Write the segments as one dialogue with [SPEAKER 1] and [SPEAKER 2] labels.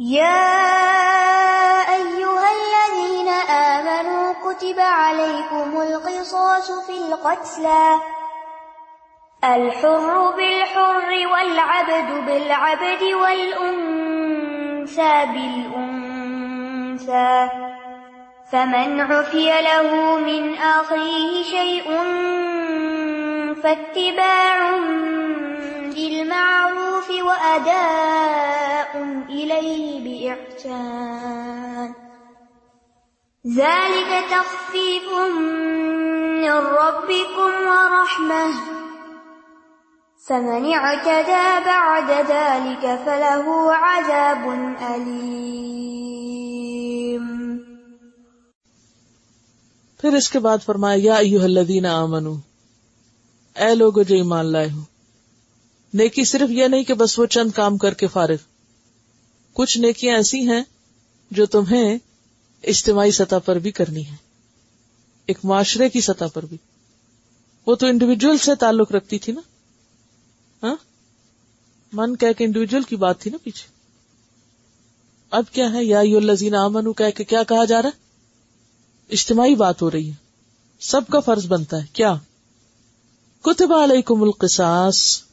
[SPEAKER 1] يا أيها الذين آمنوا كتب عليكم القصاص في القتلى. الحر بالحر والعبد بالعبد والأنثى بالأنثى. فمن عفي له من أخيه شيء فاتباع بالمعروف وأداء إليه بإحسان. ذلك تخفيف من ربكم ورحمة. فمن اعتدى بعد ذلك فله عذاب أليم.
[SPEAKER 2] پھر اس کے بعد فرمایا، یا ایوہ الذین آمنو اے لوگو جو ایمان لائے ہو نیکی صرف یہ نہیں کہ بس وہ چند کام کر کے فارغ۔ کچھ نیکیاں ایسی ہیں جو تمہیں اجتماعی سطح پر بھی کرنی ہے ایک معاشرے کی سطح پر بھی۔ وہ تو انڈیویجل سے تعلق رکھتی تھی نا۔ ہاں؟ من کہ انڈیویجل کی بات تھی نا پیچھے۔ اب کیا ہے؟ یا لذین امن کہہ کے کیا کہا جا رہا ہے؟ اجتماعی بات ہو رہی ہے۔ سب کا فرض بنتا ہے۔ کیا؟ کتب علیکم القصاص۔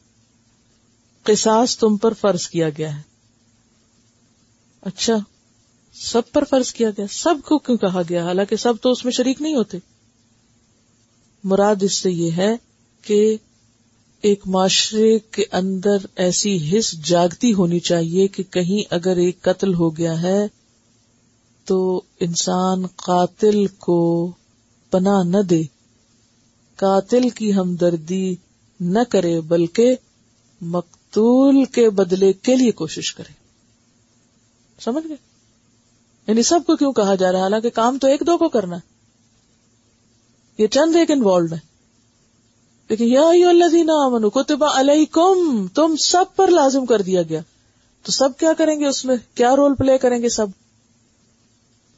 [SPEAKER 2] قصاص تم پر فرض کیا گیا ہے۔ اچھا سب پر فرض کیا گیا، سب کو کیوں کہا گیا؟ حالانکہ سب تو اس میں شریک نہیں ہوتے۔ مراد اس سے یہ ہے کہ ایک معاشرے کے اندر ایسی حص جاگتی ہونی چاہیے کہ کہیں اگر ایک قتل ہو گیا ہے تو انسان قاتل کو پناہ نہ دے۔ قاتل کی ہمدردی نہ کرے، بلکہ مقتول کے بدلے کے لیے کوشش کرے سمجھ گئے؟ یعنی سب کو کیوں کہا جا رہا ہے؟ حالانکہ کام تو ایک دو کو کرنا ہے۔ یہ چند ایک انوالوڈ ہے لیکن یا الذین آمنوا، کتب علیکم، تم سب پر لازم کر دیا گیا۔ تو سب کیا کریں گے اس میں؟ کیا رول پلے کریں گے سب؟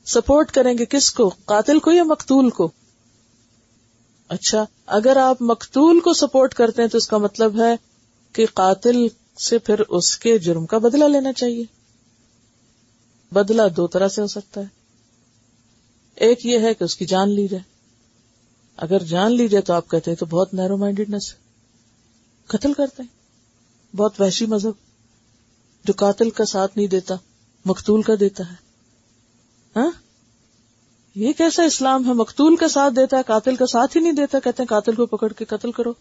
[SPEAKER 2] سپورٹ کریں گے کس کو؟ قاتل کو یا مقتول کو؟ اچھا اگر آپ مقتول کو سپورٹ کرتے ہیں تو اس کا مطلب ہے کہ قاتل سے پھر اس کے جرم کا بدلہ لینا چاہیے۔ بدلہ دو طرح سے ہو سکتا ہے۔ ایک یہ ہے کہ اس کی جان لی جائے۔ اگر جان لی جائے تو آپ کہتے ہیں تو بہت نیرو مائنڈیڈنس قتل کرتے ہیں۔ بہت وحشی مذہب۔ جو قاتل کا ساتھ نہیں دیتا، مقتول کا دیتا ہے۔ ہاں؟ یہ کیسا اسلام ہے؟ مقتول کا ساتھ دیتا ہے، قاتل کا ساتھ ہی نہیں دیتا، کہتے ہیں قاتل کو پکڑ کے قتل کرو۔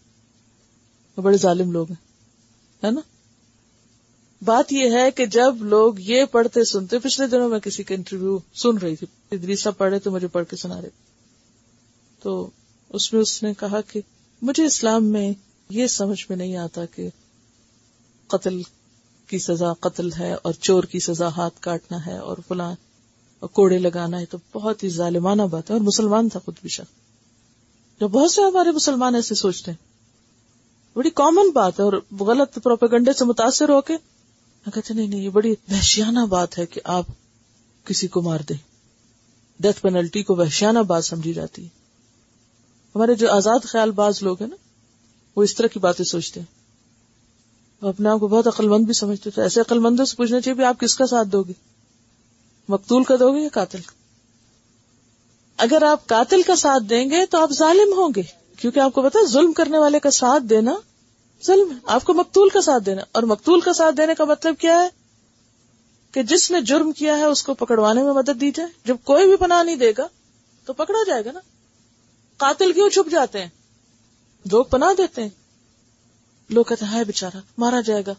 [SPEAKER 2] وہ بڑے ظالم لوگ ہیں۔ ہے نا؟ بات یہ ہے کہ جب لوگ یہ پڑھتے سنتے، پچھلے دنوں میں کسی کا انٹرویو سن رہی تھی ادریسا پڑھے تو مجھے پڑھ کے سنا رہے۔ تو اس میں اس نے کہا کہ مجھے اسلام میں یہ سمجھ میں نہیں آتا کہ قتل کی سزا قتل ہے اور چور کی سزا ہاتھ کاٹنا ہے اور فلاں کوڑے لگانا ہے تو بہت ہی ظالمانہ بات ہے اور مسلمان تھا خود بھی شخص جو بہت سے ہمارے مسلمان ایسے سوچتے ہیں۔ بڑی کامن بات ہے اور غلط پروپیگنڈے سے متاثر ہو کے۔ کہتے نہیں نہیں، یہ بڑی وحشیانہ بات ہے کہ آپ کسی کو مار دیں۔ ڈیتھ پینلٹی کو وحشیانہ بات سمجھی جاتی ہے۔ ہمارے جو آزاد خیال باز لوگ ہیں نا، وہ اس طرح کی باتیں سوچتے ہیں۔ وہ اپنے آپ کو بہت عقل مند بھی سمجھتے تھے ایسے عقل مندوں سے پوچھنا چاہیے آپ کس کا ساتھ دو گے؟ مقتول کا دو گے یا قاتل؟ کا اگر آپ قاتل کا ساتھ دیں گے تو آپ ظالم ہوں گے۔ کیونکہ آپ کو پتا ظلم کرنے والے کا ساتھ دینا ظلم ہے۔ آپ کو مقتول کا ساتھ دینا۔ اور مقتول کا ساتھ دینے کا مطلب کیا ہے؟ کہ جس نے جرم کیا ہے، اس کو پکڑوانے میں مدد دی جائے۔ جب کوئی بھی پناہ نہیں دے گا، تو پکڑا جائے گا نا۔ قاتل کیوں چھپ جاتے ہیں؟ لوگ پناہ دیتے ہیں۔ لوگ کہتے ہیں بےچارا مارا جائے گا۔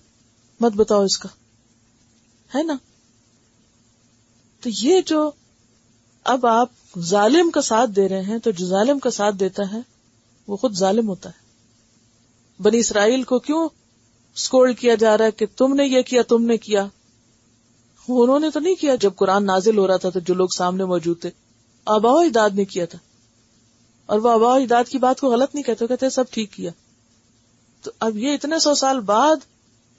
[SPEAKER 2] مت بتاؤ اس کا۔ ہے نا؟ تو یہ جو اب آپ ظالم کا ساتھ دے رہے ہیں، تو جو ظالم کا ساتھ دیتا ہے وہ خود ظالم ہوتا ہے۔ بنی اسرائیل کو کیوں اسکول کیا جا رہا ہے کہ تم نے یہ کیا، تم نے کیا؟ انہوں نے تو نہیں کیا۔ جب قرآن نازل ہو رہا تھا تو جو لوگ سامنے موجود تھے آبا اجداد نے کیا تھا۔ اور وہ آبا اجداد کی بات کو غلط نہیں کہتے کہتے سب ٹھیک کیا۔ تو اب یہ اتنے سو سال بعد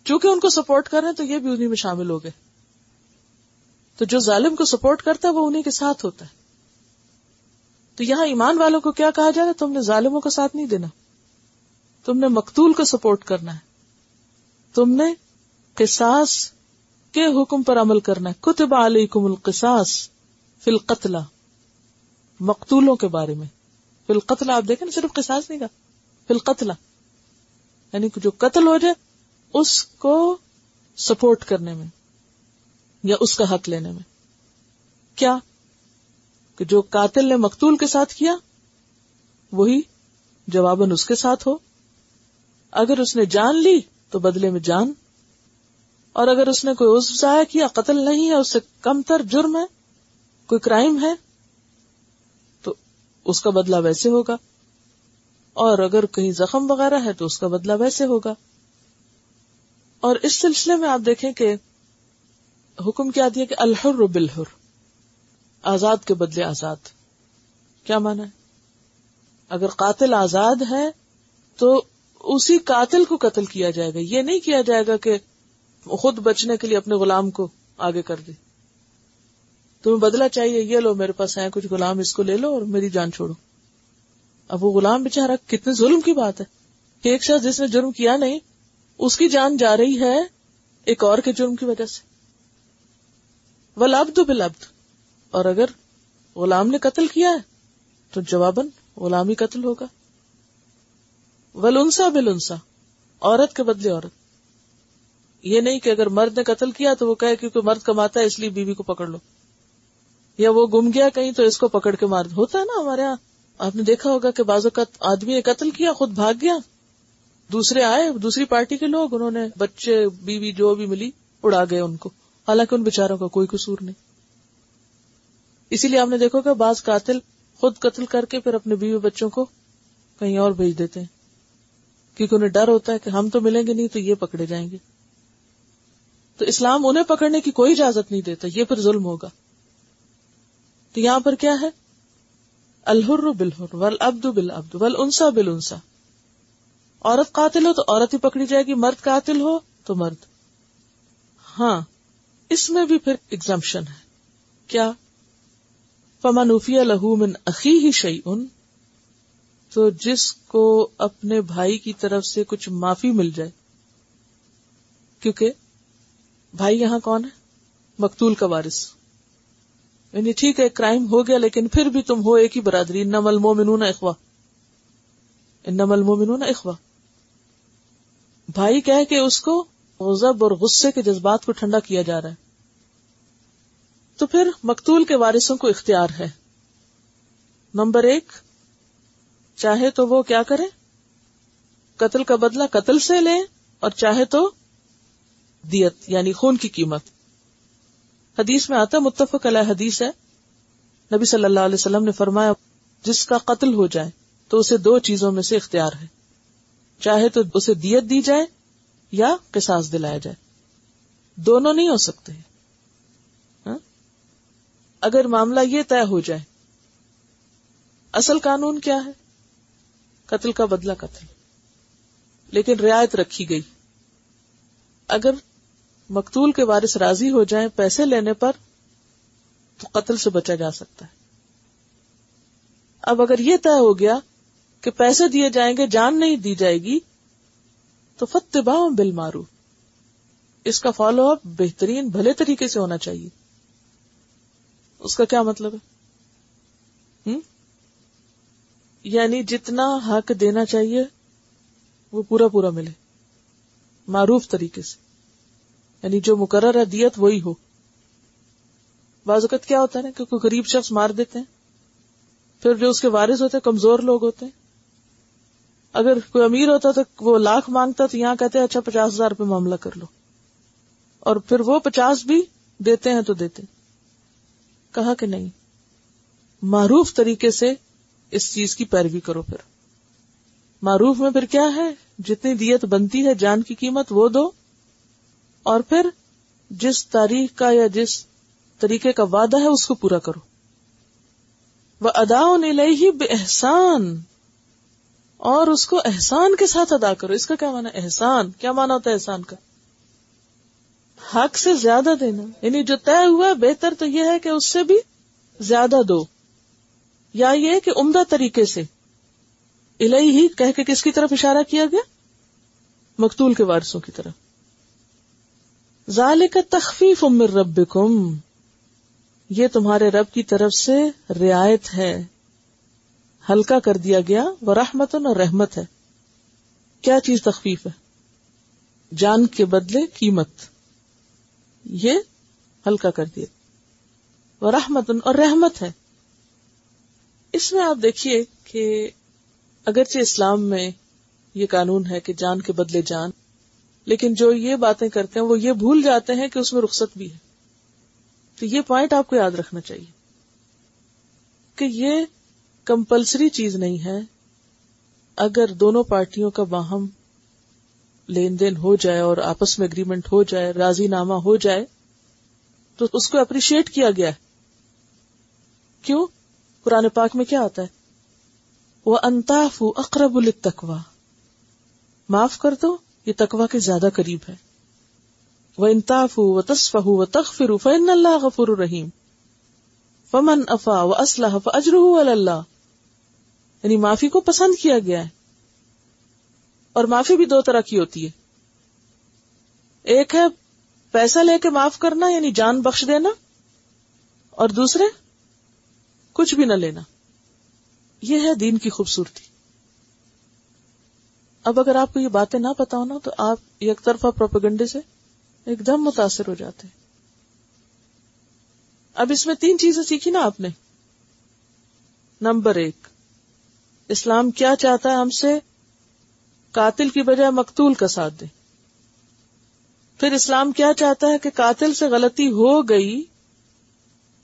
[SPEAKER 2] چونکہ ان کو سپورٹ کر رہے ہیں تو یہ بھی انہیں میں شامل ہو گئے۔ تو جو ظالم کو سپورٹ کرتا ہے وہ انہیں کے ساتھ ہوتا ہے۔ تو یہاں ایمان والوں کو کیا کہا جا رہا تم نے ظالموں کا ساتھ نہیں دینا۔ تم نے مقتول کو سپورٹ کرنا ہے۔ تم نے قصاص کے حکم پر عمل کرنا ہے۔ کتب علیکم القصاص فی القتلہ۔ مقتولوں کے بارے میں۔ فی القتلہ، آپ دیکھیں نا، صرف قصاص نہیں کہا۔ فی القتلہ۔ یعنی جو قتل ہو جائے، اس کو سپورٹ کرنے میں یا اس کا حق لینے میں۔ کیا؟ کہ جو قاتل نے مقتول کے ساتھ کیا، وہی جواباً اس کے ساتھ ہو۔ اگر اس نے جان لی تو بدلے میں جان، اور اگر اس نے کوئی عزو ضائع کیا، قتل نہیں ہے، اس سے کم تر جرم ہے، کوئی کرائم ہے، تو اس کا بدلہ ویسے ہوگا۔ اور اگر کہیں زخم وغیرہ ہے تو اس کا بدلہ ویسے ہوگا۔ اور اس سلسلے میں آپ دیکھیں کہ حکم کیا دیا کہ الحر بالحر۔ آزاد کے بدلے آزاد۔ کیا مانا ہے؟ اگر قاتل آزاد ہے تو اسی قاتل کو قتل کیا جائے گا۔ یہ نہیں کیا جائے گا کہ خود بچنے کے لیے اپنے غلام کو آگے کر دے۔ تمہیں بدلا چاہیے، یہ لو، میرے پاس ہے کچھ غلام اس کو لے لو اور میری جان چھوڑو۔ اب وہ غلام بےچارا کتنے ظلم کی بات ہے۔ کہ ایک شخص جس نے جرم کیا نہیں، اس کی جان جا رہی ہے ایک اور کے جرم کی وجہ سے۔ ولابد بلابد اور اگر غلام نے قتل کیا ہے، تو جواباً غلامی قتل ہوگا۔ ولنسا بلنسا، عورت کے بدلے عورت۔ یہ نہیں کہ اگر مرد نے قتل کیا تو وہ کہے کیونکہ مرد کماتا ہے، اس لیے بیوی کو پکڑ لو۔ یا وہ گم گیا کہیں تو اس کو پکڑ کے مار ہوتا ہے نا ہمارے یہاں۔ آپ نے دیکھا ہوگا کہ بازو کا آدمی نے قتل کیا، خود بھاگ گیا۔ دوسرے آئے، دوسری پارٹی کے لوگ، انہوں نے بچے، بیوی جو بھی ملی، اڑا گئے ان کو۔ حالانکہ ان بےچاروں کا کوئی قصور نہیں۔ اسی لیے آپ نے دیکھو کہ بعض قاتل خود قتل کر کے پھر اپنے بیوی بچوں کو کہیں اور بھیج دیتے ہیں۔ کیونکہ انہیں ڈر ہوتا ہے کہ ہم تو ملیں گے نہیں تو یہ پکڑے جائیں گے۔ تو اسلام انہیں پکڑنے کی کوئی اجازت نہیں دیتا، یہ پھر ظلم ہوگا۔ تو یہاں پر کیا ہے؟ الحر بالحر ول ابد بل ابد ول انسا بل انسا عورت قاتل ہو تو عورت ہی پکڑی جائے گی، مرد قاتل ہو تو مرد۔ ہاں اس میں بھی پھر ایگزامشن ہے۔ کیا؟ فمانوفی لہو من عقی ہی شعی ان تو جس کو اپنے بھائی کی طرف سے کچھ معافی مل جائے۔ کیونکہ بھائی یہاں کون ہے؟ مقتول کا وارث۔ یعنی ٹھیک ہے کرائم ہو گیا، لیکن پھر بھی تم ہو ایک ہی برادری۔ نمل مومنون اخوا نمل مومنون اخوا بھائی کہ کہ اس کو غضب اور غصے کے جذبات کو ٹھنڈا کیا جا رہا ہے۔ تو پھر مقتول کے وارثوں کو اختیار ہے۔ نمبر ایک، چاہے تو وہ کیا کرے؟ قتل کا بدلہ قتل سے لیں اور چاہے تو دیت یعنی خون کی قیمت۔ حدیث میں آتا متفق علیہ حدیث ہے۔ نبی صلی اللہ علیہ وسلم نے فرمایا، جس کا قتل ہو جائے تو اسے دو چیزوں میں سے اختیار ہے۔ چاہے تو اسے دیت دی جائے یا قصاص دلایا جائے۔ دونوں نہیں ہو سکتے۔ ہاں؟ اگر معاملہ یہ طے ہو جائے، اصل قانون کیا ہے؟ قتل کا بدلہ قتل۔ لیکن رعایت رکھی گئی۔ اگر مقتول کے وارث راضی ہو جائیں پیسے لینے پر، تو قتل سے بچا جا سکتا ہے۔ اب اگر یہ طے ہو گیا کہ پیسے دیے جائیں گے، جان نہیں دی جائے گی، تو فتبا بل مارو اس کا فالو اپ بہترین، بھلے طریقے سے ہونا چاہیے۔ اس کا کیا مطلب ہے؟ یعنی جتنا حق دینا چاہیے، وہ پورا پورا ملے۔ معروف طریقے سے۔ یعنی جو مقرر ہے، دیت وہی ہو۔ بعض اوقات کیا ہوتا ہے نا کہ کوئی غریب شخص مار دیتے ہیں، پھر جو اس کے وارث ہوتے ہیں، کمزور لوگ ہوتے ہیں۔ اگر کوئی امیر ہوتا تو وہ لاکھ مانگتا تو یہاں کہتے ہیں اچھا پچاس ہزار روپے معاملہ کر لو۔ اور پھر وہ پچاس بھی دیتے ہیں تو دیتے کہا کہ نہیں۔ معروف طریقے سے اس چیز کی پیروی کرو پھر۔ معروف میں پھر کیا ہے؟ جتنی دیت بنتی ہے، جان کی قیمت، وہ دو۔ اور پھر جس تاریخ کا یا جس طریقے کا وعدہ ہے، اس کو پورا کرو۔ وہ ادا ہی بے احسان اور اس کو احسان کے ساتھ ادا کرو۔ اس کا کیا مانا احسان۔ کیا مانا ہوتا ہے احسان کا؟ حق سے زیادہ دینا۔ یعنی جو طے ہوا بہتر تو یہ ہے کہ اس سے بھی زیادہ دو۔ یا یہ کہ عمدہ طریقے سے۔ الہی ہی کہہ کے کس کی طرف اشارہ کیا گیا؟ مقتول کے وارثوں کی طرف۔ ظال کا تخفیف امر رب یہ تمہارے رب کی طرف سے رعایت ہے۔ ہلکا کر دیا گیا وہ رحمت اور رحمت ہے۔ کیا چیز تخفیف ہے؟ جان کے بدلے قیمت۔ یہ ہلکا کر دیا۔ وہ رحمت اور رحمت ہے۔ اس میں آپ دیکھیے کہ اگرچہ اسلام میں یہ قانون ہے کہ جان کے بدلے جان، لیکن جو یہ باتیں کرتے ہیں، وہ یہ بھول جاتے ہیں کہ اس میں رخصت بھی ہے۔ تو یہ پوائنٹ آپ کو یاد رکھنا چاہیے کہ یہ کمپلسری چیز نہیں ہے۔ اگر دونوں پارٹیوں کا باہم لین دین ہو جائے اور آپس میں اگریمنٹ ہو جائے راضی نامہ ہو جائے، تو اس کو اپریشیٹ کیا گیا ہے۔ کیوں؟ قرآن پاک میں کیا آتا ہے؟ وہ انتاف اقرب التقوا معاف کر دو، یہ تقوا کے زیادہ قریب ہے۔ وہ انتاف و تصف و تخفر فن اللہ غفر الرحیم فمن افا و اسلح اجر اللہ یعنی معافی کو پسند کیا گیا ہے۔ اور معافی بھی دو طرح کی ہوتی ہے۔ ایک ہے پیسہ لے کے معاف کرنا یعنی جان بخش دینا، اور دوسرے کچھ بھی نہ لینا۔ یہ ہے دین کی خوبصورتی۔ اب اگر آپ کو یہ باتیں نہ پتا ہو نا، تو آپ ایک طرفہ پروپیگنڈے سے ایک دم متاثر ہو جاتے ہیں۔ اب اس میں تین چیزیں سیکھی نا آپ نے۔ نمبر ایک، اسلام کیا چاہتا ہے ہم سے؟ قاتل کی بجائے مقتول کا ساتھ دے پھر اسلام کیا چاہتا ہے کہ قاتل سے غلطی ہو گئی،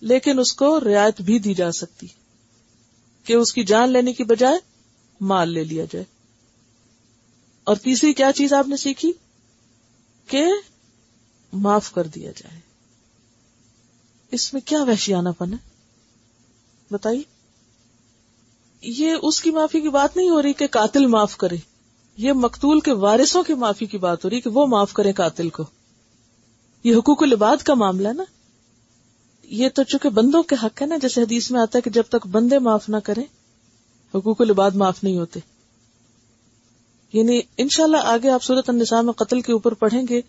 [SPEAKER 2] لیکن اس کو رعایت بھی دی جا سکتی۔ کہ اس کی جان لینے کی بجائے مال لے لیا جائے۔ اور تیسری کیا چیز آپ نے سیکھی؟ کہ معاف کر دیا جائے۔ اس میں کیا وحشیانہ پن ہے؟ بتائیے۔ یہ اس کی معافی کی بات نہیں ہو رہی کہ قاتل معاف کرے۔ یہ مقتول کے وارثوں کی معافی کی بات ہو رہی کہ وہ معاف کرے قاتل کو۔ یہ حقوق العباد کا معاملہ نا۔ یہ تو چونکہ بندوں کے حق ہے نا، جیسے حدیث میں آتا ہے کہ جب تک بندے معاف نہ کریں، حقوق العباد معاف نہیں ہوتے۔ یعنی انشاءاللہ آگے آپ صورت النساء میں قتل کے اوپر پڑھیں گے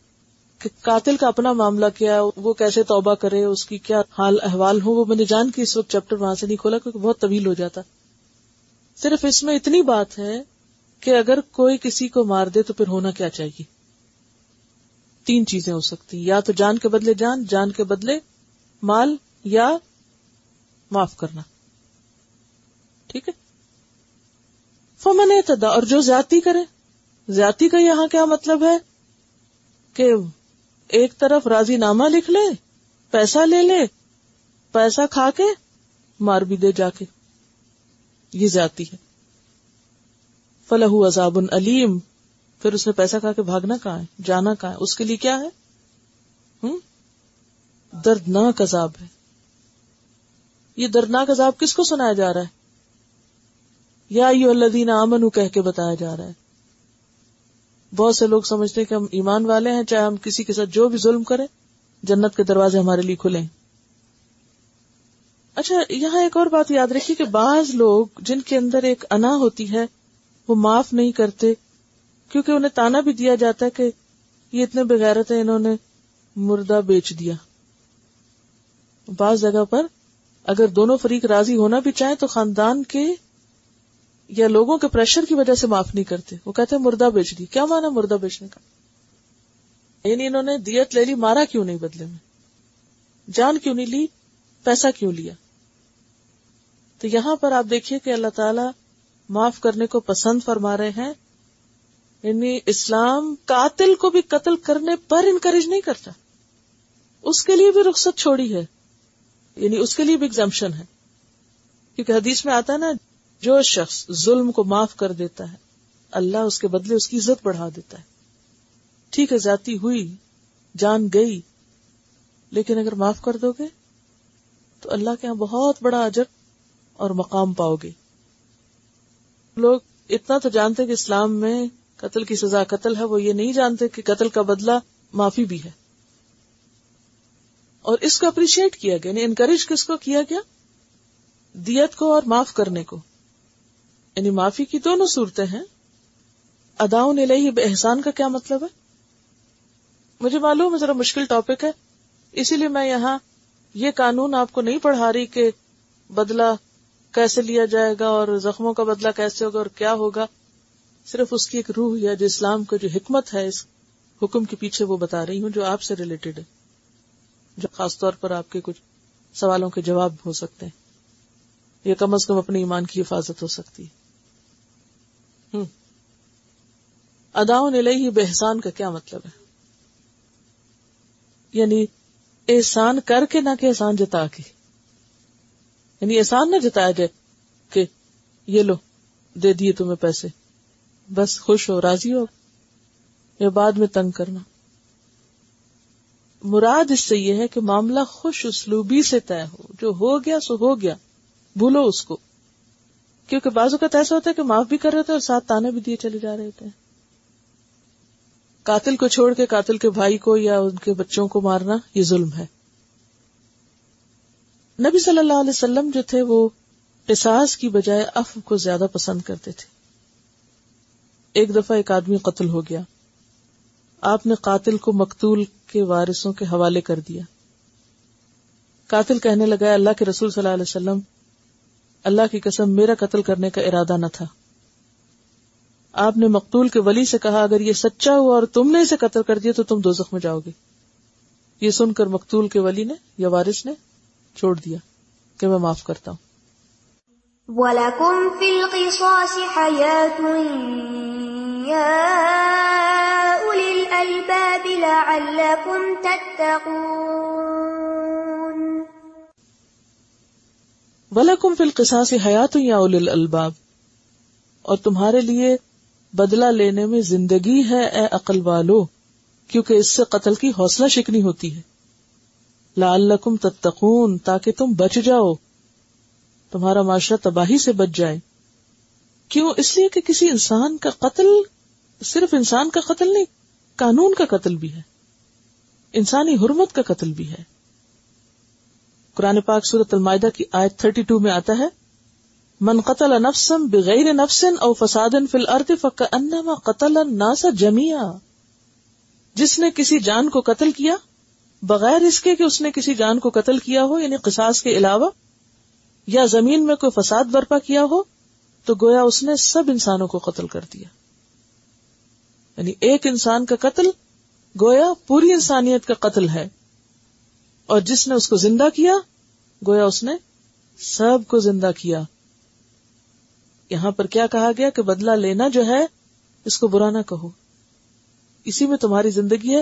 [SPEAKER 2] کہ قاتل کا اپنا معاملہ کیا، وہ کیسے توبہ کرے، اس کی کیا حال احوال ہو وہ میں نے جان کی اس وقت چیپٹر وہاں سے نہیں کھولا کیونکہ بہت طویل ہو جاتا۔ صرف اس میں اتنی بات ہے کہ اگر کوئی کسی کو مار دے تو پھر ہونا کیا چاہیے؟ تین چیزیں ہو سکتی یا تو جان کے بدلے جان جان کے بدلے مال، یا معاف کرنا۔ ٹھیک ہے؟ فمن تدا اور جو زیادتی کرے۔ زیادتی کا یہاں کیا مطلب ہے؟ کہ ایک طرف راضی نامہ لکھ لے، پیسہ لے لے، پیسہ کھا کے مار بھی دے جا کے۔ یہ زیادتی ہے۔ فلاح عذاب علیم پھر اس نے پیسہ کھا کے بھاگنا کہاں ہے؟ جانا کہاں ہے؟ اس کے لیے کیا ہے؟ دردناک عذاب ہے۔ یہ دردناک عذاب کس کو سنایا جا رہا ہے؟ یا یو اللہ امن کہہ کے بتایا جا رہا ہے۔ بہت سے لوگ سمجھتے کہ ہم ایمان والے ہیں، چاہے ہم کسی کے ساتھ جو بھی ظلم کریں، جنت کے دروازے ہمارے لیے کھلے اچھا یہاں ایک اور بات یاد رکھیے کہ بعض لوگ جن کے اندر ایک انا ہوتی ہے وہ معاف نہیں کرتے، کیونکہ انہیں تانا بھی دیا جاتا ہے کہ یہ اتنے بغیرت ہیں، انہوں نے مردہ بیچ دیا۔ بعض جگہ پر اگر دونوں فریق راضی ہونا بھی چاہیں تو خاندان کے یا لوگوں کے پریشر کی وجہ سے معاف نہیں کرتے۔ وہ کہتے ہیں مردہ بیچ دی۔ کیا مانا مردہ بیچنے کا؟ یعنی انہوں نے دیت لے لی، مارا کیوں نہیں بدلے میں؟ جان کیوں نہیں لی؟ پیسہ کیوں لیا؟ تو یہاں پر آپ دیکھیے کہ اللہ تعالی معاف کرنے کو پسند فرما رہے ہیں یعنی اسلام قاتل کو بھی قتل کرنے پر انکریج نہیں کرتا۔ اس کے لیے بھی رخصت چھوڑی ہے یعنی اس کے لیے بھی ایگزامشن ہے۔ کیونکہ حدیث میں آتا ہے نا، جو شخص ظلم کو معاف کر دیتا ہے، اللہ اس کے بدلے اس کی عزت بڑھا دیتا ہے۔ ٹھیک ہے، ذاتی ہوئی، جان گئی، لیکن اگر معاف کر دو گے، تو اللہ کے یہاں بہت بڑا اجر اور مقام پاؤ گے۔ لوگ اتنا تو جانتے کہ اسلام میں قتل کی سزا قتل ہے، وہ یہ نہیں جانتے کہ قتل کا بدلہ معافی بھی ہے۔ اور اس کو اپریشیٹ کیا گیا یعنی انکریج کس کو کیا گیا؟ دیت کو اور معاف کرنے کو۔ یعنی معافی کی دونوں صورتیں ہیں۔ اداؤں نے لئی احسان کا کیا مطلب ہے؟ مجھے معلوم ہے، ذرا مشکل ٹاپک ہے۔ اسی لیے میں یہاں یہ قانون آپ کو نہیں پڑھا رہی کہ بدلہ کیسے لیا جائے گا اور زخموں کا بدلہ کیسے ہوگا اور کیا ہوگا؟ صرف اس کی ایک روح یا جو اسلام کا جو حکمت ہے، اس حکم کے پیچھے وہ بتا رہی ہوں جو آپ سے ریلیٹڈ ہے، جو خاص طور پر آپ کے کچھ سوالوں کے جواب ہو سکتے ہیں۔ یا کم از کم اپنے ایمان کی حفاظت ہو سکتی ہے۔ اداؤں ہی بحسان کا کیا مطلب ہے؟ یعنی احسان کر کے نہ کہ احسان جتا کے۔ یعنی احسان نہ جتایا جائے کہ یہ لو، دے دیے تمہیں پیسے۔ بس خوش ہو، راضی ہو۔ یا بعد میں تنگ کرنا۔ مراد اس سے یہ ہے کہ معاملہ خوش اسلوبی سے طے ہو۔ جو ہو گیا سو ہو گیا۔ بھولو اس کو۔ کیونکہ بازو کا ایسا ہوتا ہے کہ معاف بھی کر رہے تھے اور ساتھ تانے بھی دیے چلے جا رہے تھے قاتل کو چھوڑ کے قاتل کے بھائی کو یا ان کے بچوں کو مارنا، یہ ظلم ہے۔ نبی صلی اللہ علیہ وسلم جو تھے وہ احساس کی بجائے اف کو زیادہ پسند کرتے تھے۔ ایک دفعہ ایک آدمی قتل ہو گیا۔ آپ نے قاتل کو مقتول کے وارثوں کے حوالے کر دیا۔ قاتل کہنے لگا اللہ کے رسول صلی اللہ علیہ وسلم، اللہ کی قسم، میرا قتل کرنے کا ارادہ نہ تھا۔ آپ نے مقتول کے ولی سے کہا، اگر یہ سچا ہوا اور تم نے اسے قتل کر دیا تو تم دو میں جاؤ گے۔ یہ سن کر مقتول کے ولی نے یا وارث نے چھوڑ دیا کہ میں معاف کرتا ہوں۔
[SPEAKER 1] وَلَكُمْ فِي الْقِصَاصِ حَيَاتٌ يَا أُولِي الْأَلْبَابِ لَعَلَّكُمْ تَتَّقُونَ۔
[SPEAKER 2] وَلَكُمْ فِي الْقِصَاصِ يَا أُولِي الْأَلْبَابِ۔ اور تمہارے لیے بدلہ لینے میں زندگی ہے اے عقل والو کیونکہ اس سے قتل کی حوصلہ شکنی ہوتی ہے۔ لعلکم تتقون، تاکہ تم بچ جاؤ۔ تمہارا معاشرہ تباہی سے بچ جائے۔ کیوں؟ اس لیے کہ کسی انسان کا قتل صرف انسان کا قتل نہیں، قانون کا قتل بھی ہے۔ انسانی حرمت کا قتل بھی ہے۔ قرآن پاک سورت المائدہ کی آیت تھرٹی ٹو میں آتا ہے، من قتل نفسم بغیر نفسن او فساد فی الارض فکانما قتل الناس جميعا جس نے کسی جان کو قتل کیا بغیر اس کے کہ اس نے کسی جان کو قتل کیا ہو یعنی قصاص کے علاوہ، یا زمین میں کوئی فساد برپا کیا ہو، تو گویا اس نے سب انسانوں کو قتل کر دیا۔ یعنی ایک انسان کا قتل گویا پوری انسانیت کا قتل ہے۔ اور جس نے اس کو زندہ کیا، گویا اس نے سب کو زندہ کیا۔ یہاں پر کیا کہا گیا کہ بدلہ لینا جو ہے، اس کو برا نہ کہو۔ اسی میں تمہاری زندگی ہے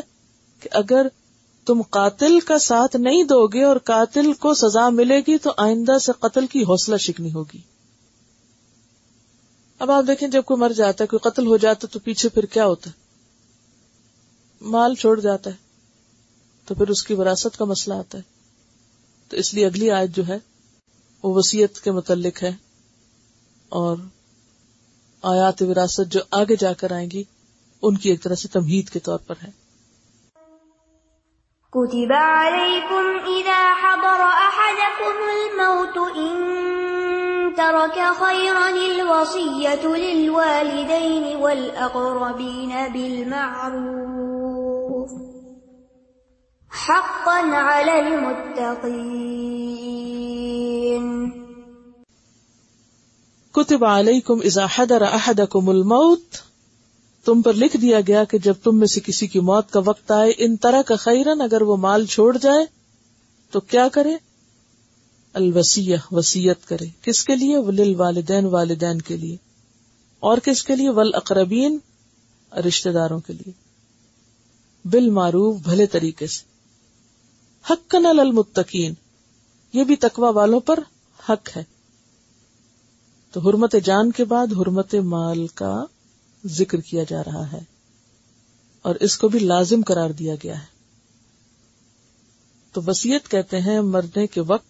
[SPEAKER 2] کہ اگر تم قاتل کا ساتھ نہیں دو گے اور قاتل کو سزا ملے گی تو آئندہ سے قتل کی حوصلہ شکنی ہوگی۔ اب آپ دیکھیں جب کوئی مر جاتا ہے، کوئی قتل ہو جاتا تو پیچھے پھر کیا ہوتا ہے؟ مال چھوڑ جاتا ہے، تو پھر اس کی وراثت کا مسئلہ آتا ہے۔ تو اس لیے اگلی آیت جو ہے، وہ وسیعت کے متعلق ہے۔ اور آیات وراثت جو آگے جا کر آئیں گی، ان کی ایک طرح سے تمہید کے طور پر ہے۔
[SPEAKER 1] كتب عليكم إذا حضر أحدكم الموت إن ترك خيرا الوصية للوالدين والأقربين بالمعروف حقا على المتقين.
[SPEAKER 2] كتب عليكم إذا حضر أحدكم الموت تم پر لکھ دیا گیا کہ جب تم میں سے کسی کی موت کا وقت آئے، ان طرح کا خیرن اگر وہ مال چھوڑ جائے، تو کیا کرے؟ الوسیح وسیعت کرے۔ کس کے لیے؟ ولل والدین والدین کے لیے۔ اور کس کے لیے؟ ول اقربین رشتے داروں کے لیے۔ بال معروف بھلے طریقے سے۔ حق نل المتقین۔ یہ بھی تقوا والوں پر حق ہے۔ تو حرمت جان کے بعد حرمت مال کا ذکر کیا جا رہا ہے اور اس کو بھی لازم قرار دیا گیا ہے۔ تو وسیعت کہتے ہیں، مرنے کے وقت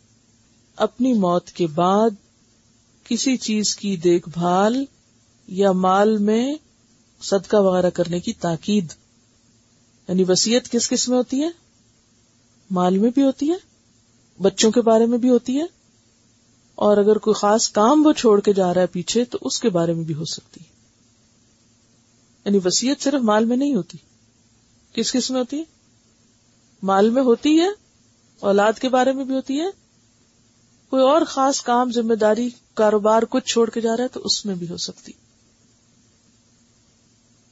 [SPEAKER 2] اپنی موت کے بعد کسی چیز کی دیکھ بھال یا مال میں صدقہ وغیرہ کرنے کی تاکید۔ یعنی وسیعت کس کس میں ہوتی ہے؟ مال میں بھی ہوتی ہے، بچوں کے بارے میں بھی ہوتی ہے، اور اگر کوئی خاص کام وہ چھوڑ کے جا رہا ہے پیچھے تو اس کے بارے میں بھی ہو سکتی ہے۔ یعنی وسیعت صرف مال میں نہیں ہوتی۔ کس کس میں ہوتی ہے؟ مال میں ہوتی ہے، اولاد کے بارے میں بھی ہوتی ہے۔ کوئی اور خاص کام، ذمہ داری، کاروبار کچھ چھوڑ کے جا رہا ہے تو اس میں بھی ہو سکتی۔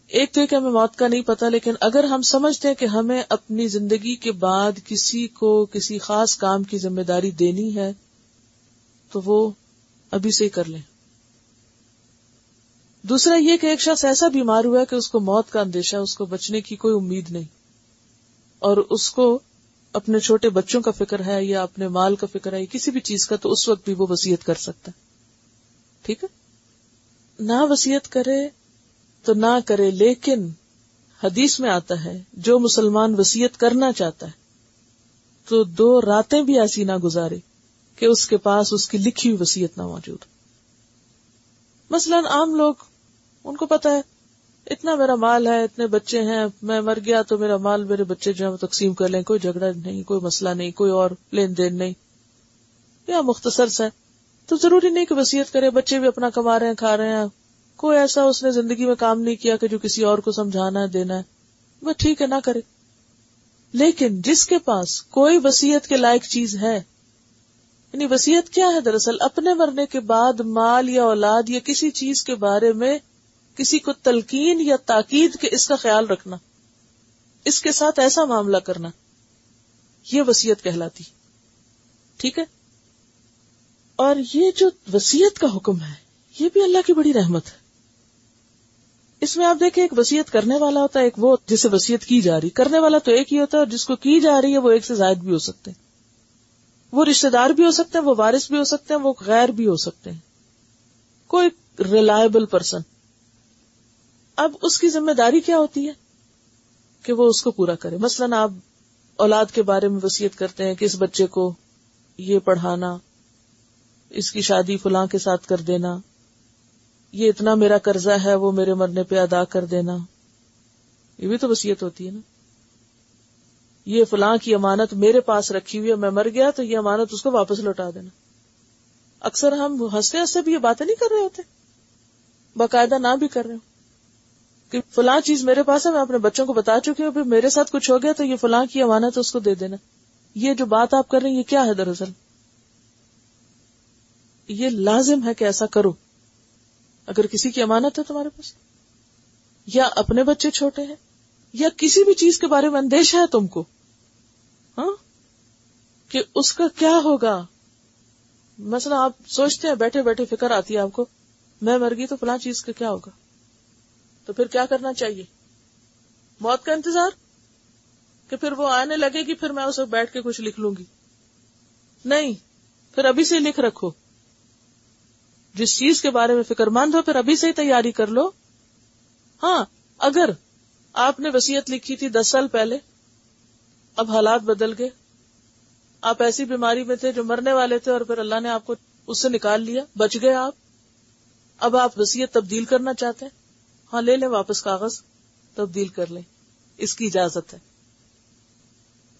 [SPEAKER 2] ایک تو کہ ہمیں موت کا نہیں پتا، لیکن اگر ہم سمجھتے ہیں کہ ہمیں اپنی زندگی کے بعد کسی کو کسی خاص کام کی ذمہ داری دینی ہے، تو وہ ابھی سے ہی کر لیں۔ دوسرا یہ کہ ایک شخص ایسا بیمار ہوا ہے کہ اس کو موت کا اندیشہ، اس کو بچنے کی کوئی امید نہیں۔ اور اس کو اپنے چھوٹے بچوں کا فکر ہے یا اپنے مال کا فکر ہے یا کسی بھی چیز کا، تو اس وقت بھی وہ وسیعت کر سکتا ہے۔ ٹھیک ہے؟ نہ وسیعت کرے تو نہ کرے، لیکن حدیث میں آتا ہے، جو مسلمان وسیعت کرنا چاہتا ہے، تو دو راتیں بھی ایسی نہ گزارے کہ اس کے پاس اس کی لکھی ہوئی وسیعت نہ موجود مثلاً عام لوگ ان کو پتا ہے، اتنا میرا مال ہے، اتنے بچے ہیں، میں مر گیا تو میرا مال میرے بچے جو ہے تقسیم کر لیں، کوئی جھگڑا نہیں، کوئی مسئلہ نہیں، کوئی اور لین دین نہیں۔ یا مختصر سا تو ضروری نہیں کہ وسیعت کرے، بچے بھی اپنا کما رہے ہیں، کھا رہے ہیں۔ کوئی ایسا اس نے زندگی میں کام نہیں کیا کہ جو کسی اور کو سمجھانا ہے، دینا ہے۔ بس ٹھیک ہے، نہ کرے۔ لیکن جس کے پاس کوئی وسیعت کے لائق چیز ہے یعنی وسیعت کیا ہے دراصل؟ اپنے مرنے کے بعد مال یا اولاد یا کسی چیز کے بارے میں کسی کو تلقین یا تاکید کے اس کا خیال رکھنا، اس کے ساتھ ایسا معاملہ کرنا، یہ وسیعت کہلاتی۔ ٹھیک ہے؟ اور یہ جو وسیعت کا حکم ہے، یہ بھی اللہ کی بڑی رحمت ہے۔ اس میں آپ دیکھیں، ایک وسیعت کرنے والا ہوتا ہے، ایک وہ جسے وسیعت کی جا رہی۔ کرنے والا تو ایک ہی ہوتا ہے اور جس کو کی جا رہی ہے، وہ ایک سے زائد بھی ہو سکتے ہیں۔ وہ رشتے دار بھی ہو سکتے ہیں، وہ وارث بھی ہو سکتے ہیں، وہ غیر بھی ہو سکتے ہیں۔ کوئی ریلائبل پرسن اب اس کی ذمہ داری کیا ہوتی ہے کہ وہ اس کو پورا کرے؟ مثلاً آپ اولاد کے بارے میں وسیعت کرتے ہیں کہ اس بچے کو یہ پڑھانا، اس کی شادی فلاں کے ساتھ کر دینا، یہ اتنا میرا قرضہ ہے، وہ میرے مرنے پہ ادا کر دینا۔ یہ بھی تو وسیعت ہوتی ہے نا۔ یہ فلاں کی امانت میرے پاس رکھی ہوئی ہے، میں مر گیا تو یہ امانت اس کو واپس لوٹا دینا۔ اکثر ہم ہنستے ہنستے بھی یہ باتیں نہیں کر رہے ہوتے، باقاعدہ نہ بھی کر رہے ہو۔ کہ فلاں چیز میرے پاس ہے، میں اپنے بچوں کو بتا چکی ہوں میرے ساتھ کچھ ہو گیا تو یہ فلاں کی امانت اس کو دے دینا۔ یہ جو بات آپ کر رہے ہیں، یہ کیا ہے دراصل؟ یہ لازم ہے کہ ایسا کرو۔ اگر کسی کی امانت ہے تمہارے پاس، یا اپنے بچے چھوٹے ہیں، یا کسی بھی چیز کے بارے میں اندیشہ ہے تم کو ہاں؟ کہ اس کا کیا ہوگا؟ مثلا آپ سوچتے ہیں، بیٹھے بیٹھے فکر آتی ہے آپ کو، میں مر گئی تو فلاں چیز کا کیا ہوگا؟ تو پھر کیا کرنا چاہیے؟ موت کا انتظار؟ کہ پھر وہ آنے لگے گی پھر میں اسے بیٹھ کے کچھ لکھ لوں گی۔ نہیں، پھر ابھی سے لکھ رکھو۔ جس چیز کے بارے میں فکر مند ہو، پھر ابھی سے ہی تیاری کر لو۔ ہاں اگر آپ نے وسیعت لکھی تھی دس سال پہلے، اب حالات بدل گئے۔ آپ ایسی بیماری میں تھے جو مرنے والے تھے اور پھر اللہ نے آپ کو اس سے نکال لیا، بچ گئے آپ۔ اب آپ وسیعت تبدیل کرنا چاہتے ہیں۔ ہاں لے لیں واپس کاغذ، تبدیل کر لیں۔ اس کی اجازت ہے۔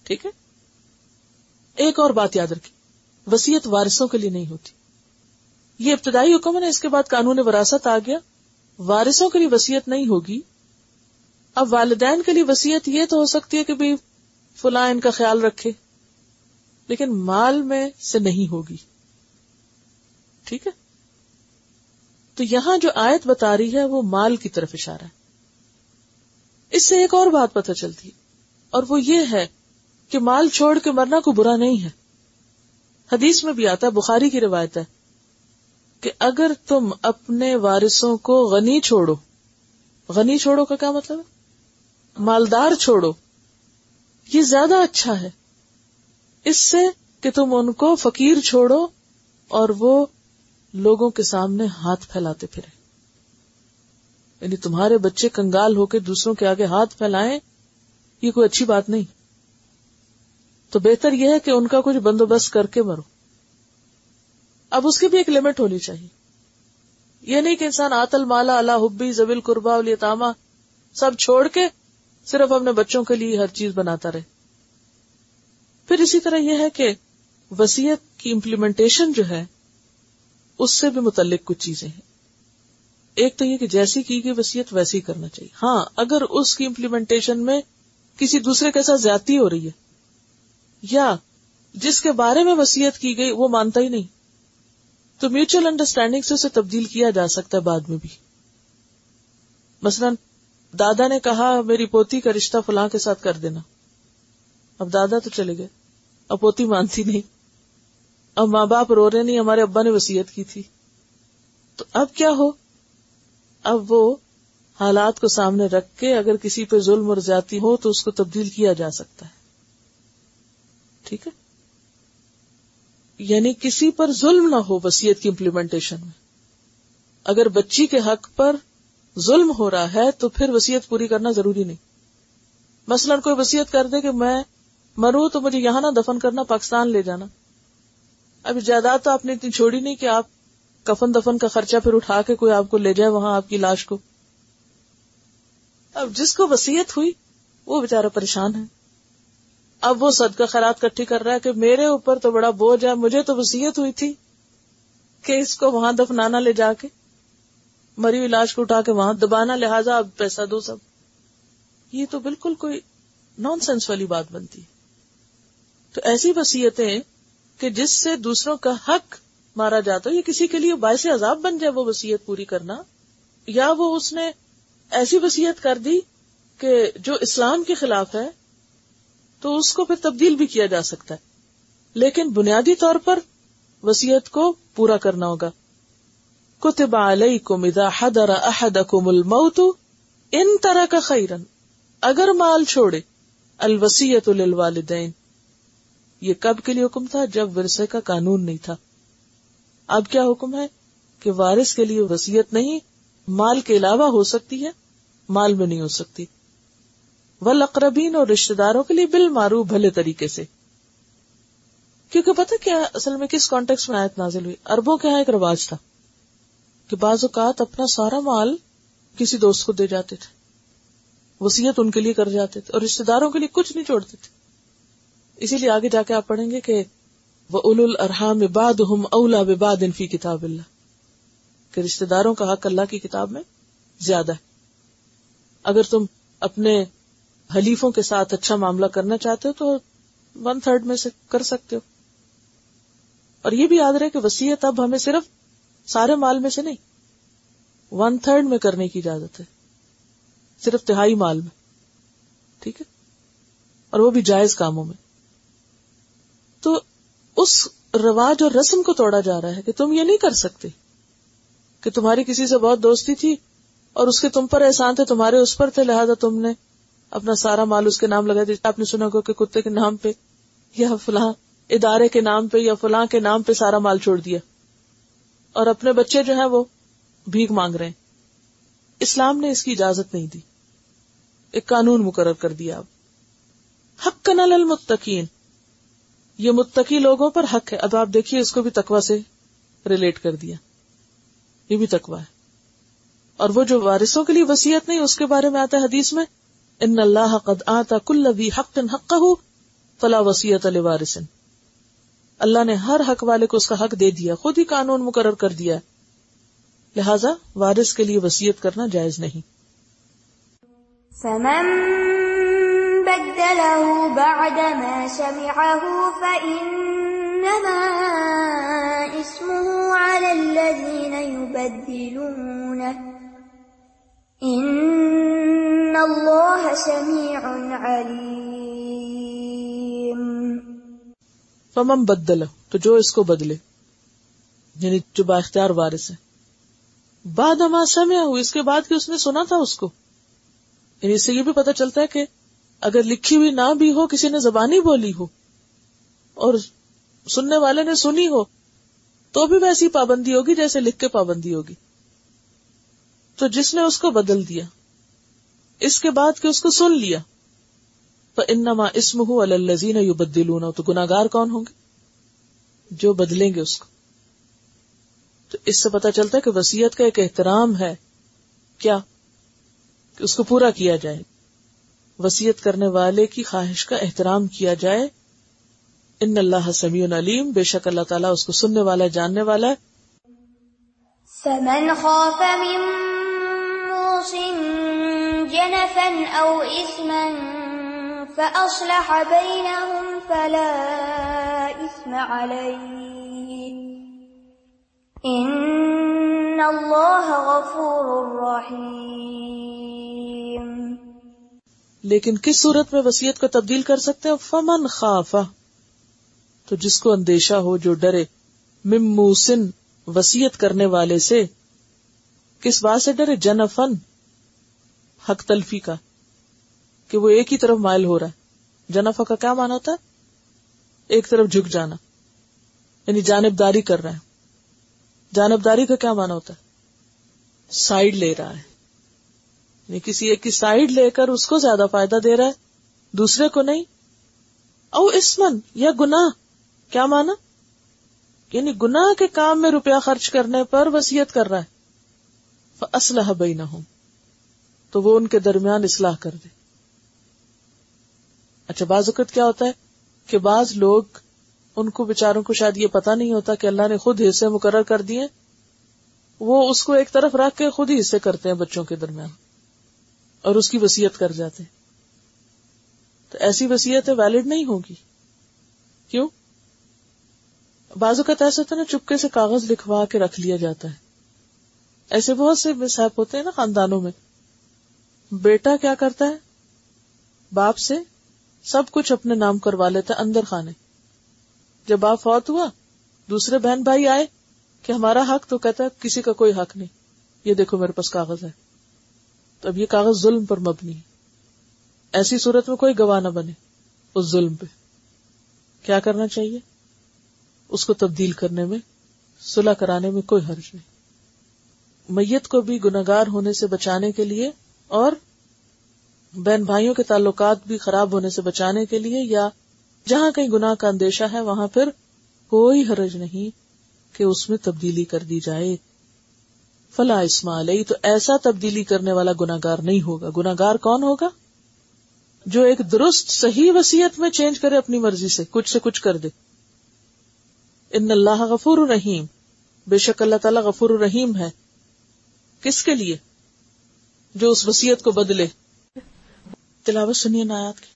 [SPEAKER 2] ٹھیک ہے؟ ایک اور بات یاد رکھیں۔ وسیعت وارثوں کے لیے نہیں ہوتی۔ یہ ابتدائی حکم ہے، اس کے بعد قانون وراثت آ گیا۔ وارثوں کے لیے وسیعت نہیں ہوگی۔ اب والدین کے لیے وسیعت یہ تو ہو سکتی ہے کہ بھی فلاں ان کا خیال رکھے، لیکن مال میں سے نہیں ہوگی۔ ٹھیک ہے؟ تو یہاں جو آیت بتا رہی ہے وہ مال کی طرف اشارہ ہے۔ اس سے ایک اور بات پتہ چلتی۔ اور وہ یہ ہے کہ مال چھوڑ کے مرنا کو برا نہیں ہے۔ حدیث میں بھی آتا ہے، بخاری کی روایت ہے کہ اگر تم اپنے وارثوں کو غنی چھوڑو غنی چھوڑو کا کیا مطلب ہے؟ مالدار چھوڑو، یہ زیادہ اچھا ہے۔ اس سے کہ تم ان کو فقیر چھوڑو اور وہ لوگوں کے سامنے ہاتھ پھیلاتے پھرے۔ یعنی تمہارے بچے کنگال ہو کے دوسروں کے آگے ہاتھ پھیلائیں، یہ کوئی اچھی بات نہیں۔ تو بہتر یہ ہے کہ ان کا کچھ بندوبست کر کے مرو۔ اب اس کی بھی ایک لمٹ ہونی چاہیے۔ یہ نہیں کہ انسان آتل مالا اللہ حبی زبیل قربا الیتاما سب چھوڑ کے صرف اپنے بچوں کے لیے ہر چیز بناتا رہے۔ پھر اسی طرح یہ ہے کہ وسیعت کی امپلیمنٹیشن جو ہے اس سے بھی متعلق کچھ چیزیں ہیں۔ ایک تو یہ کہ جیسی کی گئی وسیعت ویسی کرنا چاہیے۔ ہاں اگر اس کی امپلیمنٹیشن میں کسی دوسرے کے ساتھ زیادتی ہو رہی ہے، یا جس کے بارے میں وسیعت کی گئی وہ مانتا ہی نہیں، تو میوچل انڈرسٹینڈنگ سے اسے تبدیل کیا جا سکتا ہے بعد میں بھی۔ مثلا، دادا نے کہا، میری پوتی کا رشتہ فلاں کے ساتھ کر دینا۔ اب دادا تو چلے گئے، اب پوتی مانتی نہیں۔ اب ماں باپ رو رہے نہیں، ہمارے ابا نے وسیعت کی تھی۔ تو اب کیا ہو؟ اب وہ حالات کو سامنے رکھ کے اگر کسی پہ ظلم اور زیادتی ہو تو اس کو تبدیل کیا جا سکتا ہے۔ ٹھیک ہے؟ یعنی کسی پر ظلم نہ ہو وسیعت کی امپلیمنٹیشن میں۔ اگر بچی کے حق پر ظلم ہو رہا ہے تو پھر وسیعت پوری کرنا ضروری نہیں۔ مثلاً کوئی وسیعت کر دے کہ میں مروں تو مجھے یہاں نہ دفن کرنا، پاکستان لے جانا۔ ابھی جائیداد تو آپ نے اتنی چھوڑی نہیں کہ آپ کفن دفن کا خرچہ پھر اٹھا کے کوئی آپ کو لے جائے وہاں آپ کی لاش کو۔ اب جس کو وسیعت ہوئی، وہ بےچارا پریشان ہے۔ اب وہ صدقہ خیرات کٹھی کر رہا ہے کہ میرے اوپر تو بڑا بوجھ ہے، مجھے تو وسیعت ہوئی تھی کہ اس کو وہاں دفنانا لے جا کے، مری ہوئی لاش کو اٹھا کے وہاں دبانا، لہٰذا اب پیسہ دو سب۔ یہ تو بالکل کوئی نان سینس والی بات بنتی۔ تو ایسی وسیعتیں کہ جس سے دوسروں کا حق مارا جاتا یا کسی کے لیے باعث عذاب بن جائے وہ وسیعت پوری کرنا، یا وہ اس نے ایسی وسیعت کر دی کہ جو اسلام کے خلاف ہے، تو اس کو پھر تبدیل بھی کیا جا سکتا ہے۔ لیکن بنیادی طور پر وسیعت کو پورا کرنا ہوگا۔ کتب علیکم اذا حضر احدکم الموت ان طرح کا خیرن اگر مال چھوڑے الوسیت للوالدین۔ یہ کب کے لیے حکم تھا؟ جب ورثے کا قانون نہیں تھا۔ اب کیا حکم ہے؟ کہ وارث کے لیے وسیعت نہیں، مال کے علاوہ ہو سکتی ہے، مال میں نہیں ہو سکتی۔ اقربین اور رشتے داروں کے لیے بل مارو بھلے طریقے سے۔ کیونکہ پتہ کیا اصل میں کس کانٹیکس میں آیت نازل ہوئی؟ اربوں کے یہاں ایک رواج تھا کہ بعض اوقات اپنا سارا مال کسی دوست کو دے جاتے تھے۔ وسیعت ان کے لیے کر جاتے تھے اور رشتے داروں کے لیے کچھ نہیں چھوڑتے تھے۔ اسی لیے آگے جا کے آپ پڑھیں گے کہ وہ اول الرحام باد ہم اولا باد انفی کتاب اللہ۔ کہ رشتے داروں کا حق اللہ کی کتاب میں زیادہ ہے۔ اگر تم اپنے حلیفوں کے ساتھ اچھا معاملہ کرنا چاہتے ہو تو ون تھرڈ میں سے کر سکتے ہو۔ اور یہ بھی یاد رہے کہ وسیعت اب ہمیں صرف سارے مال میں سے نہیں ون تھرڈ میں کرنے کی اجازت ہے۔ صرف تہائی مال میں، ٹھیک ہے؟ اور وہ بھی جائز کاموں میں۔ تو اس رواج اور رسم کو توڑا جا رہا ہے کہ تم یہ نہیں کر سکتے کہ تمہاری کسی سے بہت دوستی تھی اور اس کے تم پر احسان تھے، تمہارے اس پر تھے، لہٰذا تم نے اپنا سارا مال اس کے نام لگا دیا۔ آپ نے سنا کہ کتے کے نام پہ یا فلاں ادارے کے نام پہ یا فلاں کے نام پہ سارا مال چھوڑ دیا۔ اور اپنے بچے جو ہیں وہ بھیگ مانگ رہے ہیں۔ اسلام نے اس کی اجازت نہیں دی۔ ایک قانون مقرر کر دیا۔ اب حق کنل المتقین۔ یہ متقی لوگوں پر حق ہے۔ اب آپ دیکھیے اس کو بھی تکوا سے ریلیٹ کر دیا۔ یہ بھی تکوا ہے۔ اور وہ جو وارثوں کے لیے وسیعت نہیں، اس کے بارے میں آتا ہے حدیث میں، ان اللہ قد آتا کل حق حق فلا وسیعت الوارث اللہ نے ہر حق والے کو اس کا حق دے دیا، خود ہی قانون مقرر کر دیا۔ لہذا وارث کے لیے وسیعت کرنا جائز نہیں۔
[SPEAKER 1] فمن بدله بعد ما سمعه فإنما اسمه على الذين يبدلونه. ان اللہ سمیع علیم
[SPEAKER 2] فمن بدل تو جو اس کو بدلے یعنی جو با اختیار وارث ہے. بعد اما سمیا اس کے بعد کہ اس نے سنا تھا اس کو. یعنی اس سے یہ بھی پتا چلتا ہے کہ اگر لکھی ہوئی نہ بھی ہو، کسی نے زبانی بولی ہو اور سننے والے نے سنی ہو، تو بھی ویسی پابندی ہوگی جیسے لکھ کے پابندی ہوگی۔ تو جس نے اس کو بدل دیا، اس کے بعد کہ اس کو سن لیا تو انما اسم ہوں الزین یو بدلون تو گناگار کون ہوں گے؟ جو بدلیں گے اس کو۔ تو اس سے پتا چلتا ہے کہ وسیعت کا ایک احترام ہے، کیا؟ کہ اس کو پورا کیا جائے۔ وسیعت کرنے والے کی خواہش کا احترام کیا جائے۔ ان اللہ سمیع علیم، بے شک اللہ تعالیٰ اس کو سننے والا ہے جاننے والا ہے۔
[SPEAKER 1] فمن خاف من موص جنفا او اسما فاصلح بينهم فلا إثم عليه إن الله غفور رحيم
[SPEAKER 2] لیکن کس صورت میں وسیعت کو تبدیل کر سکتے ہیں؟ فمن خافا تو جس کو اندیشہ ہو، جو ڈرے مموسن وسیعت کرنے والے سے، کس بات سے ڈرے؟ جنفن۔ حق تلفی کا، کہ وہ ایک ہی طرف مائل ہو رہا ہے۔ جنفا کا کیا مانا ہوتا ہے؟ ایک طرف جھک جانا یعنی جانبداری کر رہا ہے۔ جانبداری کا کیا مانا ہوتا ہے؟ سائڈ لے رہا ہے۔ یعنی کسی ایک کی سائڈ لے کر اس کو زیادہ فائدہ دے رہا ہے، دوسرے کو نہیں۔ او اسمن، یا گنا کیا مانا؟ یعنی گناہ کے کام میں روپیہ خرچ کرنے پر وسیعت کر رہا ہے۔ اسلحہ بئی نہ ہوں تو وہ ان کے درمیان اصلاح کر دے۔ اچھا بعض اوقات کیا ہوتا ہے کہ بعض لوگ ان کو بےچاروں کو شاید یہ پتا نہیں ہوتا کہ اللہ نے خود حصے مقرر کر دیے، وہ اس کو ایک طرف رکھ کے خود ہی حصے کرتے ہیں بچوں کے درمیان۔ اور اس کی وسیعت کر جاتے ہیں۔ تو ایسی وسیعت ویلڈ نہیں ہوگی۔ کیوں؟ بعض اوقات ایسا ہوتا ہے نا، چپکے سے کاغذ لکھوا کے رکھ لیا جاتا ہے۔ ایسے بہت سے مسائب ہوتے ہیں نا خاندانوں میں۔ بیٹا کیا کرتا ہے؟ باپ سے سب کچھ اپنے نام کروا لیتا ہے اندر خانے۔ جب باپ فوت ہوا، دوسرے بہن بھائی آئے کہ ہمارا حق تو کہتا ہے، کسی کا کوئی حق نہیں۔ یہ دیکھو میرے پاس کاغذ ہے۔ تو اب یہ کاغذ ظلم پر مبنی ہے۔ ایسی صورت میں کوئی گواہ نہ بنے اس ظلم پہ۔ کیا کرنا چاہیے؟ اس کو تبدیل کرنے میں، صلح کرانے میں کوئی حرج نہیں۔ میت کو بھی گناگار ہونے سے بچانے کے لیے اور بہن بھائیوں کے تعلقات بھی خراب ہونے سے بچانے کے لیے یا جہاں کہیں گناہ کا اندیشہ ہے، وہاں پھر کوئی حرج نہیں کہ اس میں تبدیلی کر دی جائے۔ فلا اسما علیہ، تو ایسا تبدیلی کرنے والا گناگار نہیں ہوگا۔ گناگار کون ہوگا؟ جو ایک درست، صحیح وسیعت میں چینج کرے اپنی مرضی سے، کچھ سے کچھ کر دے۔ ان اللہ غفور الرحیم، بے شک اللہ تعالیٰ غفور الرحیم ہے۔ کس کے لیے؟ جو اس وسیعت کو بدلے۔ تلاوت سنیے نایات کی۔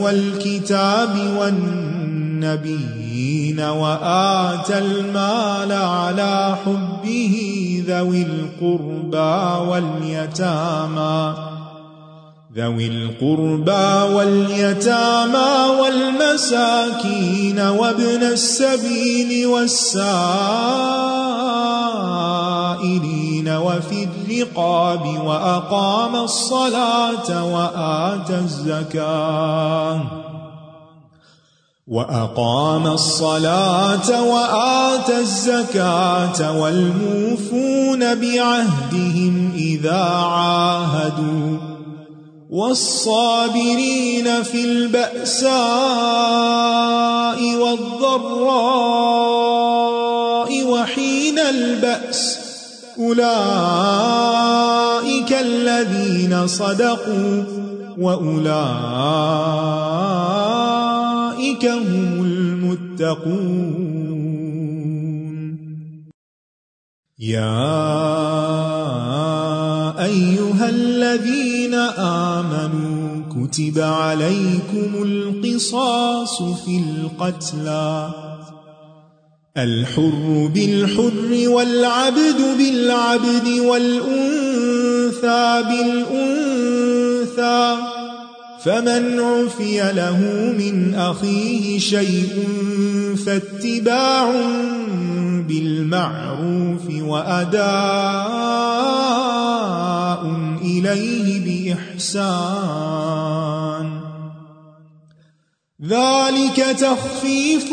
[SPEAKER 3] والكتاب والنبيين وآتى المال على حبه ذوي القربى واليتامى ذوي القربى واليتامى والمساكين وابن السبيل والسائلين المساكين وفي الرقاب وأقام الصلاة وآتى الزكاة وأقام الصلاة وآتى الزكاة والموفون بعهدهم إذا عاهدوا والصابرين في البأساء والضراء وحين البأس أولئك الذين صدقوا وأولئك هم المتقون. يا أيها الذين آمنوا كتب عليكم القصاص في القتلى الحر بالحر والعبد بالعبد والأنثى بالأنثى فمن عفي له من أخيه شيء فاتباع بالمعروف وأداء إليه بإحسان. ذلك تخفيف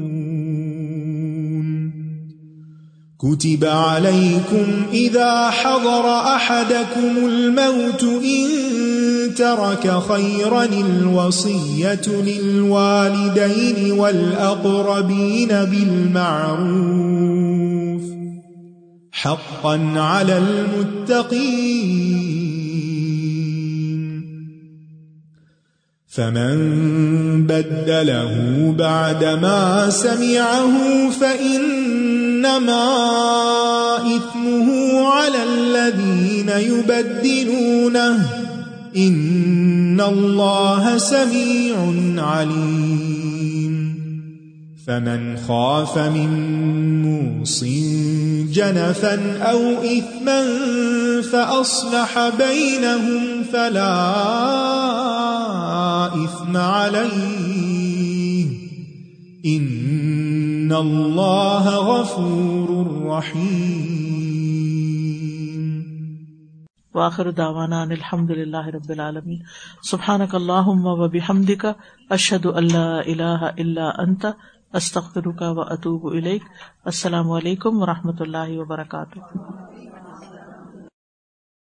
[SPEAKER 3] كتب عليكم إذا حضر أحدكم الموت إن ترك خيرا الوصية للوالدين والأقربين بالمعروف حقا على المتقين فمن بدله بعدما سمعه فإن فإنما إثمه على الذين يبدلونه. إن الله سميع عليم. فمن خاف من موص جنفا أو إثما فأصلح بينهم فلا إثم عليه. إن الله غفور رحيم
[SPEAKER 2] واخر دعوانا ان الحمد للہ رب العالمین. سبحانک اللہم و بحمدک، اشہد ان لا الہ الا انت، استغفرک و اتوب الیک. السلام علیکم و رحمۃ اللہ وبرکاتہ.